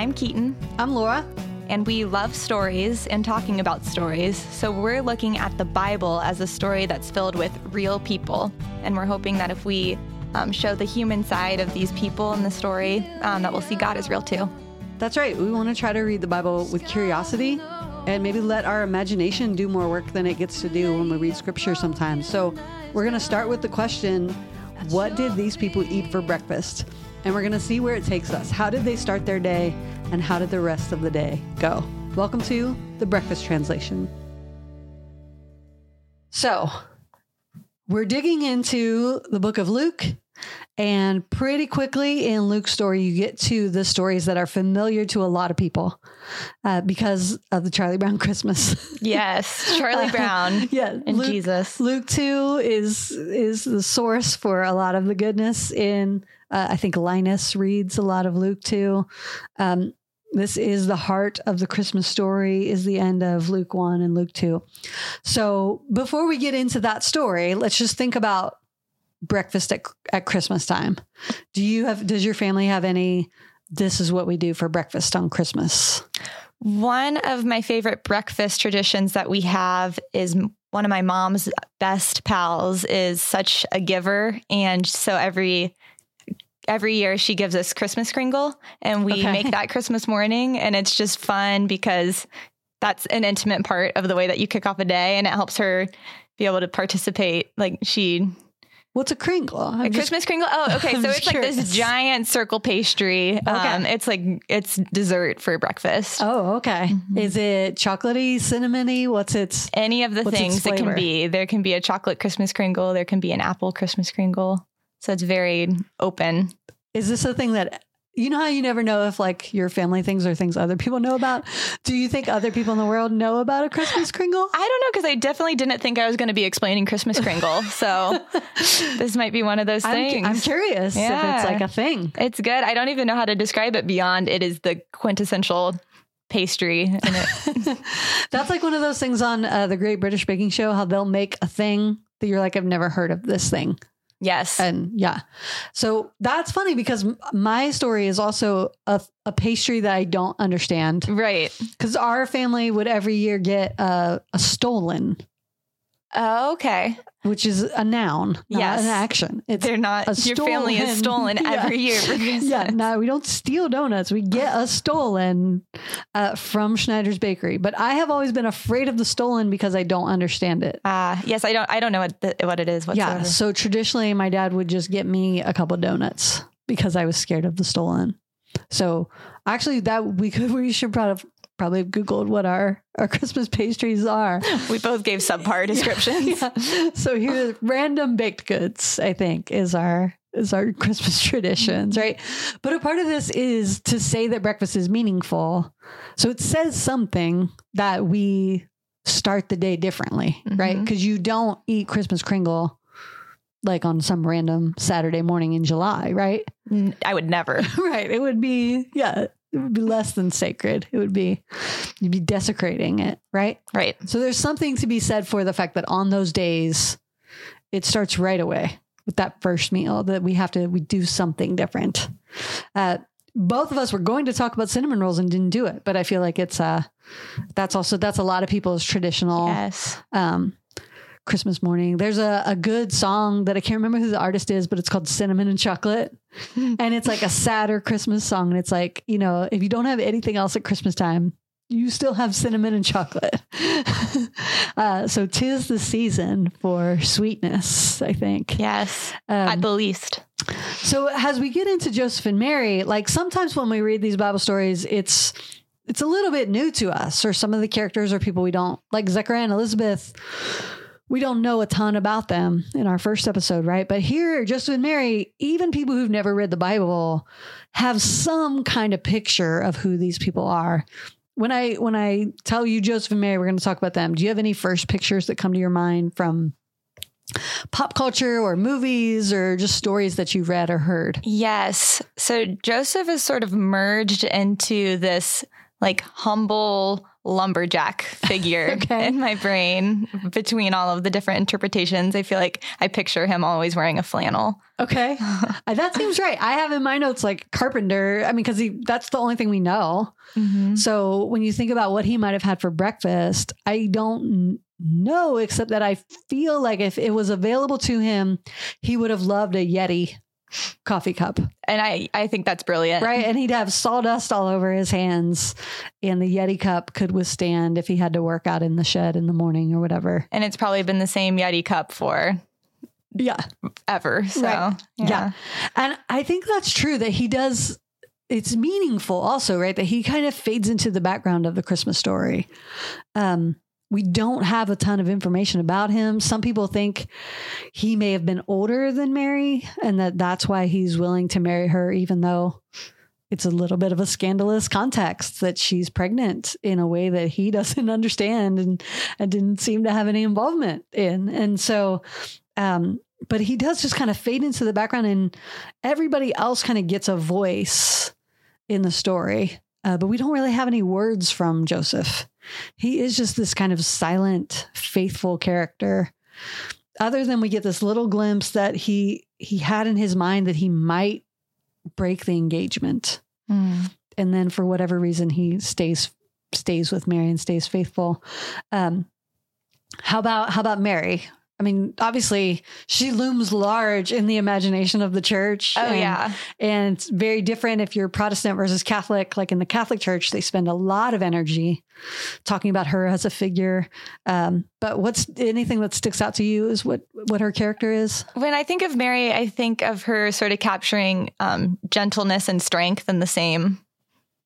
I'm Keaton, I'm Laura. and we love stories and talking about stories. So we're looking at the Bible as a story that's filled with real people. And we're hoping that if we um, show the human side of these people in the story, um, that we'll see God is real too. That's right. We want to try to read the Bible with curiosity and maybe let our imagination do more work than it gets to do when we read scripture sometimes. So, we're going to start with the question What did these people eat for breakfast? And we're going to see where it takes us. How did they start their day? And how did the rest of the day go? Welcome to the Breakfast Translation. So, we're digging into the book of Luke. And pretty quickly in Luke's story, you get to the stories that are familiar to a lot of people uh, because of the Charlie Brown Christmas. Yes, Charlie Brown yeah, and Luke, Jesus. Luke two is is the source for a lot of the goodness in. Uh, I think Linus reads a lot of Luke too. Um, this is the heart of the Christmas story. Is the end of Luke one and Luke two. So before we get into that story, let's just think about breakfast at at Christmas time. Do you have? Does your family have any? This is what we do for breakfast on Christmas. One of my favorite breakfast traditions that we have is one of my mom's best pals is such a giver and so every every year she gives us Christmas kringle and we Okay. make that Christmas morning and it's just fun because that's an intimate part of the way that you kick off a day and it helps her be able to participate like she What's a kringle? I'm a just- Christmas kringle. Oh, okay. I'm So it's like this giant circle pastry. Um, it's like it's dessert for breakfast. Oh, okay. Mm-hmm. Is it chocolatey, cinnamony? What's its? any of the things it can be. There can be a chocolate Christmas kringle. There can be an apple Christmas kringle. So it's very open. Is this a thing that you know how you never know if like your family things or things other people know about? Do you think other people in the world know about a Christmas kringle? I don't know because I definitely didn't think I was going to be explaining Christmas kringle. So this might be one of those I'm, things. I'm curious if it's like a thing. It's good. I don't even know how to describe it beyond it is the quintessential pastry. And it, That's like one of those things on uh, the Great British Baking Show, how they'll make a thing that you're like, I've never heard of this thing. Yes. And yeah. So that's funny because my story is also a, a pastry that I don't understand. right. Because our family would every year get a, a stollen, Oh, okay. which is a noun, not Yes. an action. It's They're not, a your family is stolen- stolen Yeah. every year for Christmas. yeah, no, we don't steal donuts. We get a stollen uh, from Schneider's Bakery. But I have always been afraid of the stollen because I don't understand it. Uh, yes, I don't. I don't know what the, what it is whatsoever. Yeah. So traditionally, my dad would just get me a couple donuts because I was scared of the stollen. So actually, that we could we should probably probably have googled what our our Christmas pastries are. We both gave subpar descriptions. Yeah. So here, random baked goods. I think is our is our Christmas traditions, right? But a part of this is to say that breakfast is meaningful. So it says something that we start the day differently, right? Mhm. Because you don't eat Christmas kringle like on some random Saturday morning in July, right? I would never. right. It would be, yeah, it would be less than sacred. It would be, you'd be desecrating it, right? Right. So there's something to be said for the fact that on those days, it starts right away with that first meal that we have to, we do something different. Uh, both of us were going to talk about cinnamon rolls and didn't do it, but I feel like it's, uh, that's also, that's a lot of people's traditional, Yes. um, Christmas morning. There's a, a good song that I can't remember who the artist is, but it's called Cinnamon and Chocolate. and it's like a sadder Christmas song. And it's like, you know, if you don't have anything else at Christmas time, you still have cinnamon and chocolate. uh, so tis the season for sweetness, I think. Yes. Um, At the least. so as we get into Joseph and Mary, like sometimes when we read these Bible stories, it's it's a little bit new to us, or some of the characters are people we don't like Zechariah and Elizabeth. We don't know a ton about them in our first episode, right? But here, Joseph and Mary, even people who've never read the Bible have some kind of picture of who these people are. When I when I tell you Joseph and Mary, we're going to talk about them. Do you have any first pictures that come to your mind from pop culture or movies or just stories that you've read or heard? Yes. So Joseph is sort of merged into this like humble lumberjack figure Okay. in my brain between all of the different interpretations. I feel like I picture him always wearing a flannel. Okay. Uh, that seems right. I have in my notes like carpenter. I mean, because that's the only thing we know. So when you think about what he might have had for breakfast, I don't know, except that I feel like if it was available to him, he would have loved a Yeti coffee cup, And I, I think that's brilliant. right? And he'd have sawdust all over his hands, and the Yeti cup could withstand if he had to work out in the shed in the morning or whatever. And it's probably been the same Yeti cup for Yeah. ever. So, Right. yeah. Yeah. And I think that's true that he does. It's meaningful also, right? That he kind of fades into the background of the Christmas story. Um, we don't have a ton of information about him. Some people think he may have been older than Mary and that that's why he's willing to marry her, even though it's a little bit of a scandalous context that she's pregnant in a way that he doesn't understand and, and didn't seem to have any involvement in. And so, um, but he does just kind of fade into the background and everybody else kind of gets a voice in the story. Uh, but we don't really have any words from Joseph. He is just this kind of silent, faithful character. Other than we get this little glimpse that he he had in his mind that he might break the engagement, Mm. and then for whatever reason he stays stays with Mary and stays faithful. Um, how about how about Mary? I mean, obviously, she looms large in the imagination of the church. Oh, and- yeah. and it's very different if you're Protestant versus Catholic. Like in the Catholic Church, they spend a lot of energy talking about her as a figure. Um, but what's anything that sticks out to you is what what her character is. When I think of Mary, I think of her sort of capturing um, gentleness and strength in the same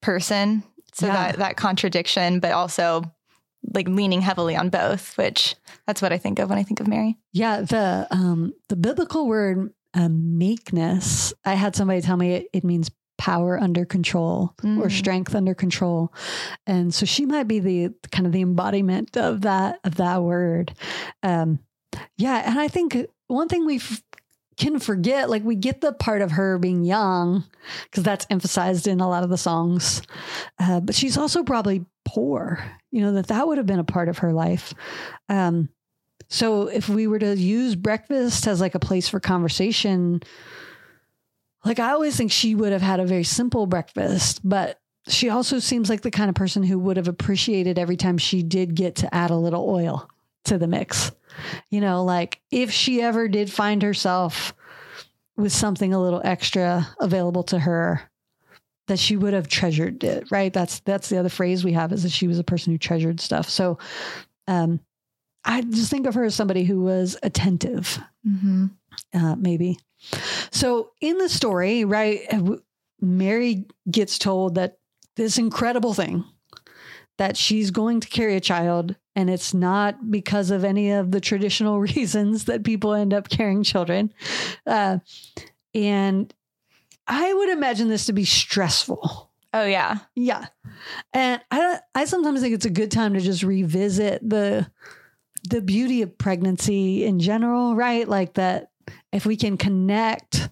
person. So Yeah. that that contradiction, but also like leaning heavily on both, which that's what I think of when I think of Mary. Yeah, the um, the biblical word uh, meekness. I had somebody tell me it, it means power under control or Mm. strength under control, and so she might be the kind of the embodiment of that of that word. Um, yeah, and I think one thing we f- can forget, like we get the part of her being young because that's emphasized in a lot of the songs, uh, but she's also probably poor. You know that that would have been a part of her life. Um, so if we were to use breakfast as like a place for conversation, like I always think she would have had a very simple breakfast, but she also seems like the kind of person who would have appreciated every time she did get to add a little oil to the mix. You know, like if she ever did find herself with something a little extra available to her, that she would have treasured it, right? That's that's the other phrase we have is that she was a person who treasured stuff. So um I just think of her as somebody who was attentive, Mm-hmm. uh, maybe. So in the story, right, uh, Mary gets told that this incredible thing that she's going to carry a child, and it's not because of any of the traditional reasons that people end up carrying children. Uh, and I would imagine this to be stressful. Oh yeah. Yeah. And I I sometimes think it's a good time to just revisit the the beauty of pregnancy in general, right? Like that if we can connect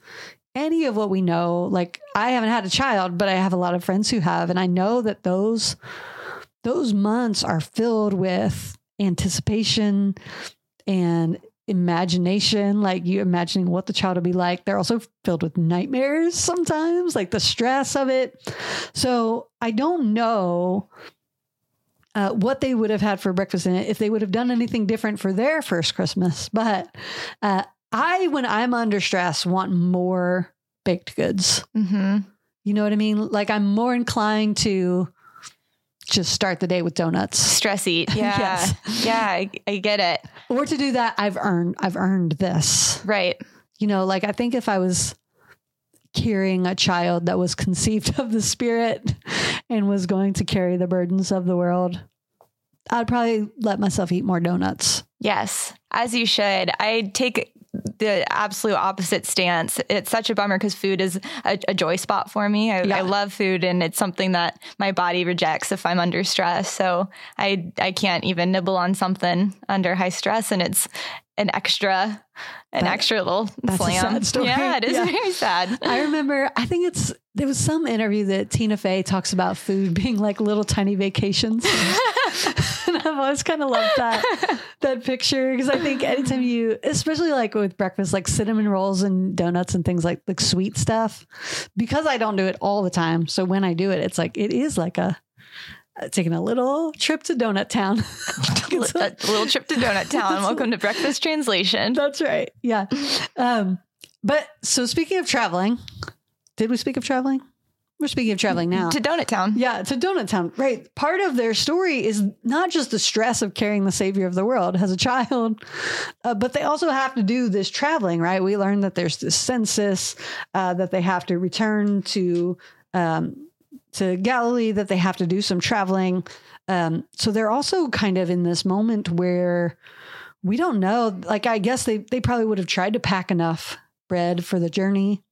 any of what we know, like I haven't had a child, but I have a lot of friends who have and I know that those those months are filled with anticipation and imagination, like you imagining what the child will be like. They're also filled with nightmares sometimes, like the stress of it. So I don't know uh, what they would have had for breakfast in it if they would have done anything different for their first Christmas. But uh, I, when I'm under stress, want more baked goods. Mm-hmm. You know what I mean? Like I'm more inclined to just start the day with donuts. Stress eat. Yeah. Yes. Yeah. I, I get it. Or to do that, I've earned I've earned this. Right. You know, like I think if I was carrying a child that was conceived of the spirit and was going to carry the burdens of the world, I'd probably let myself eat more donuts. Yes, as you should. I take the absolute opposite stance. It's such a bummer because food is a, a joy spot for me. I, Yeah. I love food, and it's something that my body rejects if I'm under stress. So I I can't even nibble on something under high stress, and it's an extra, an That- extra little that's slam. Yeah, it is Yeah. very sad. I remember, I think it's there was some interview that Tina Fey talks about food being like little tiny vacations. and I've always kind of loved that that picture because I think anytime you, especially like with breakfast, like cinnamon rolls and donuts and things like like sweet stuff, because I don't do it all the time. So when I do it, it's like it is like a uh, taking a little trip to Donut Town. a little trip to Donut Town. Welcome to Breakfast Translation. That's right. Yeah. Um, but so speaking of traveling, did we speak of traveling? We're speaking of traveling now. To Donut Town. Yeah, to Donut Town. Right. Part of their story is not just the stress of carrying the savior of the world as a child, uh, but they also have to do this traveling, right? We learned that there's this census, uh, that they have to return to um, to Galilee, that they have to do some traveling. Um, so they're also kind of in this moment where we don't know. Like, I guess they, they probably would have tried to pack enough bread for the journey.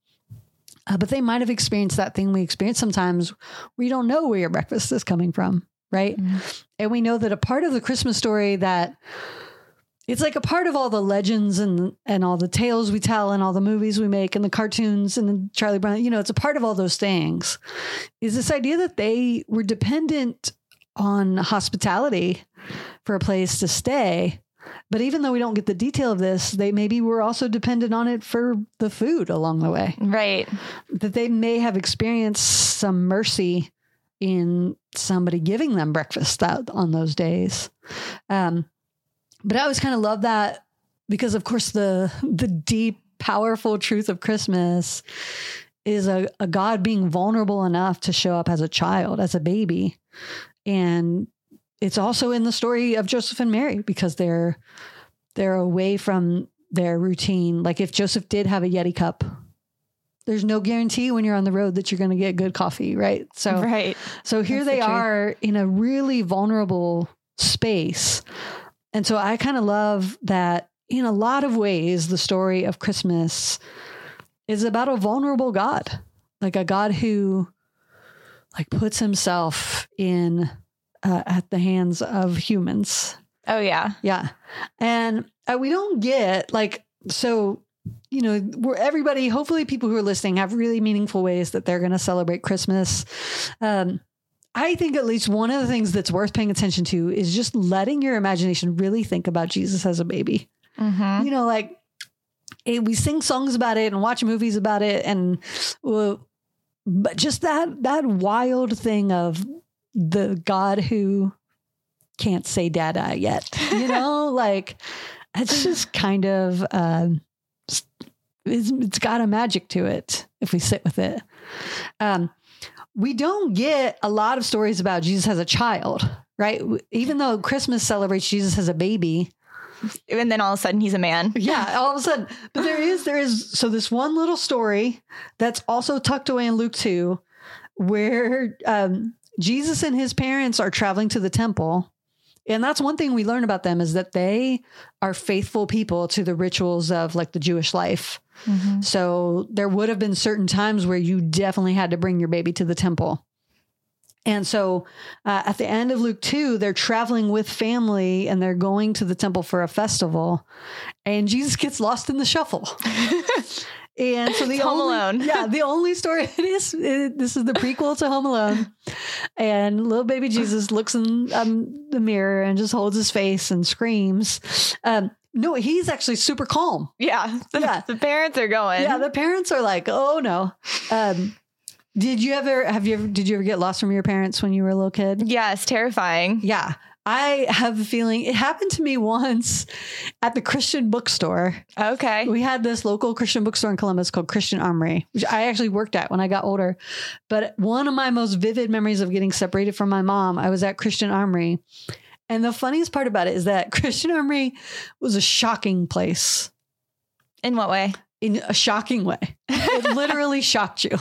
Uh, but they might have experienced that thing we experience sometimes where you don't know where your breakfast is coming from, right? Mm-hmm. And we know that a part of the Christmas story that it's like a part of all the legends and and all the tales we tell and all the movies we make and the cartoons and the Charlie Brown, you know, it's a part of all those things. Is this idea that they were dependent on hospitality for a place to stay but even though we don't get the detail of this, they maybe were also dependent on it for the food along the way. Right. That they may have experienced some mercy in somebody giving them breakfast that, on those days. Um, but I always kind of love that because, of course, the the deep, powerful truth of Christmas is a, a God being vulnerable enough to show up as a child, as a baby, and it's also in the story of Joseph and Mary because they're they're away from their routine. Like if Joseph did have a Yeti cup, there's no guarantee when you're on the road that you're going to get good coffee, right? So right. So here That's they the are in a really vulnerable space. And so I kind of love that in a lot of ways the story of Christmas is about a vulnerable God. Like a God who like puts himself in uh, at the hands of humans. Oh yeah, yeah, and uh, we don't get like so. You know, we're everybody, hopefully, people who are listening have really meaningful ways that they're going to celebrate Christmas. Um, I think at least one of the things that's worth paying attention to is just letting your imagination really think about Jesus as a baby. Mm-hmm. You know, like it, we sing songs about it and watch movies about it, and but just that that wild thing of the God who can't say dada yet. You know, like it's just kind of uh, it's, it's got a magic to it if we sit with it. Um, we don't get a lot of stories about Jesus as a child, right? Even though Christmas celebrates Jesus as a baby, and then all of a sudden he's a man. Yeah, all of a sudden. But there is there is so this one little story that's also tucked away in Luke 2 where um, Jesus and his parents are traveling to the temple. And that's one thing we learn about them is that they are faithful people to the rituals of like the Jewish life. Mm-hmm. So there would have been certain times where you definitely had to bring your baby to the temple. And so uh, at the end of Luke 2, they're traveling with family and they're going to the temple for a festival. And Jesus gets lost in the shuffle. And so the Home only, Alone. yeah, the only story it is it, this is the prequel to Home Alone, and little baby Jesus looks in um, the mirror and just holds his face and screams. Um, no, he's actually super calm. Yeah, the, yeah. The parents are going. Yeah, the parents are like, oh no. Um, did you ever have you ever did you ever get lost from your parents when you were a little kid? Yes, terrifying. Yeah. I have a feeling it happened to me once at the Christian bookstore. Okay. We had this local Christian bookstore in Columbus called Christian Armory, which I actually worked at when I got older. But one of my most vivid memories of getting separated from my mom, I was at Christian Armory. And the funniest part about it is that Christian Armory was a shocking place. In what way? in a shocking way. It literally shocked you.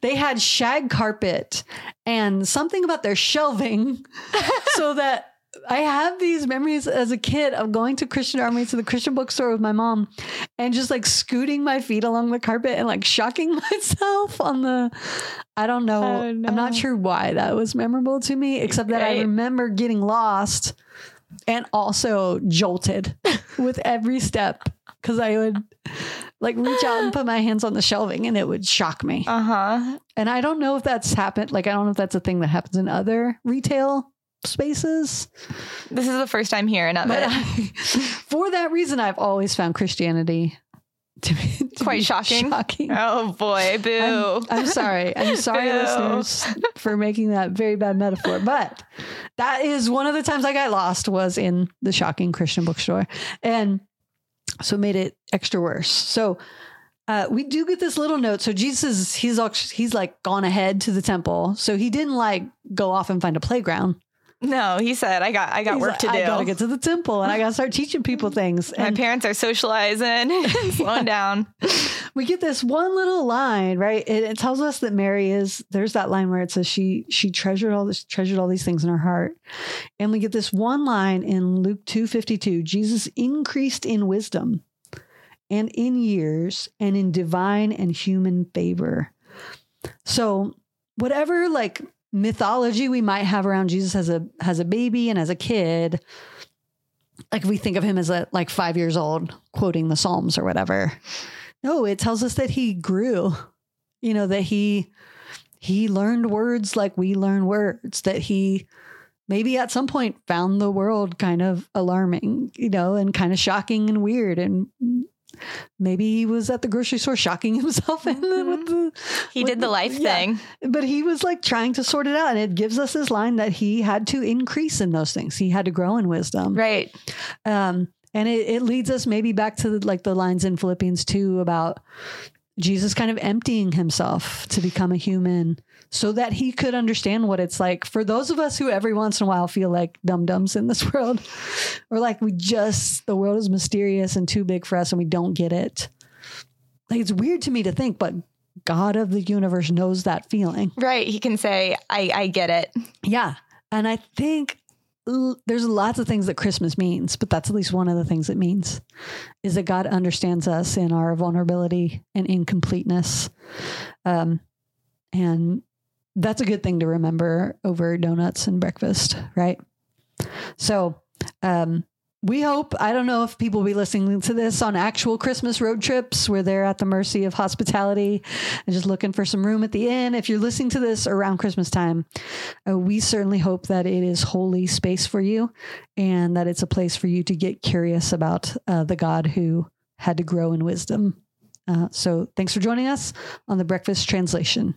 They had shag carpet and something about their shelving so that I have these memories as a kid of going to Christian Armory to the Christian bookstore with my mom and just like scooting my feet along the carpet and like shocking myself on the I don't know. Oh, no. I'm not sure why that was memorable to me, except that right. I remember getting lost and also jolted with every step because I would like reach out and put my hands on the shelving and it would shock me. Uh huh. And I don't know if that's happened. Like, I don't know if that's a thing that happens in other retail spaces. This is the first time hearing of But it. I, for that reason, I've always found Christianity to be to Quite be shocking. shocking. oh boy, boo. I'm, I'm sorry. I'm sorry, Ew. listeners, for making that very bad metaphor. But that is one of the times I got lost was in the shocking Christian bookstore, and so it made it extra worse. So. Uh, we do get this little note. So Jesus, he's he's like gone ahead to the temple. So he didn't like go off and find a playground. No, he said I got I got He's work like, to do. I gotta get to the temple and I gotta start teaching people things. My parents are socializing, slowing down. we get this one little line, right? It, it tells us that Mary is. There's that line where it says she she treasured all this treasured all these things in her heart, and we get this one line in Luke two fifty two. Jesus increased in wisdom, and in years, and in divine and human favor. So whatever like mythology we might have around Jesus as a as a baby and as a kid, like we think of him as a like five years old quoting the Psalms or whatever. No, it tells us that he grew. You know, that he he learned words like we learn words, that he maybe at some point found the world kind of alarming, you know, and kind of shocking and weird. And maybe he was at the grocery store shocking himself in the, with the He did the life thing. but he was like trying to sort it out. And it gives us this line that he had to increase in those things. He had to grow in wisdom. Right. Um, and it, it leads us maybe back to like the lines in Philippians 2 about Jesus kind of emptying himself to become a human so that he could understand what it's like for those of us who every once in a while feel like dum dums in this world, or like we just, the world is mysterious and too big for us and we don't get it. Like it's weird to me to think, but God of the universe knows that feeling. Right. He can say, I, I get it. Yeah. And I think there's lots of things that Christmas means, but that's at least one of the things it means is that God understands us in our vulnerability and incompleteness. Um, and that's a good thing to remember over donuts and breakfast, right? So, um, we hope, I don't know if people will be listening to this on actual Christmas road trips where they're at the mercy of hospitality and just looking for some room at the inn. If you're listening to this around Christmas time, uh, we certainly hope that it is holy space for you and that it's a place for you to get curious about uh, the God who had to grow in wisdom. Uh, so thanks for joining us on the Breakfast Translation.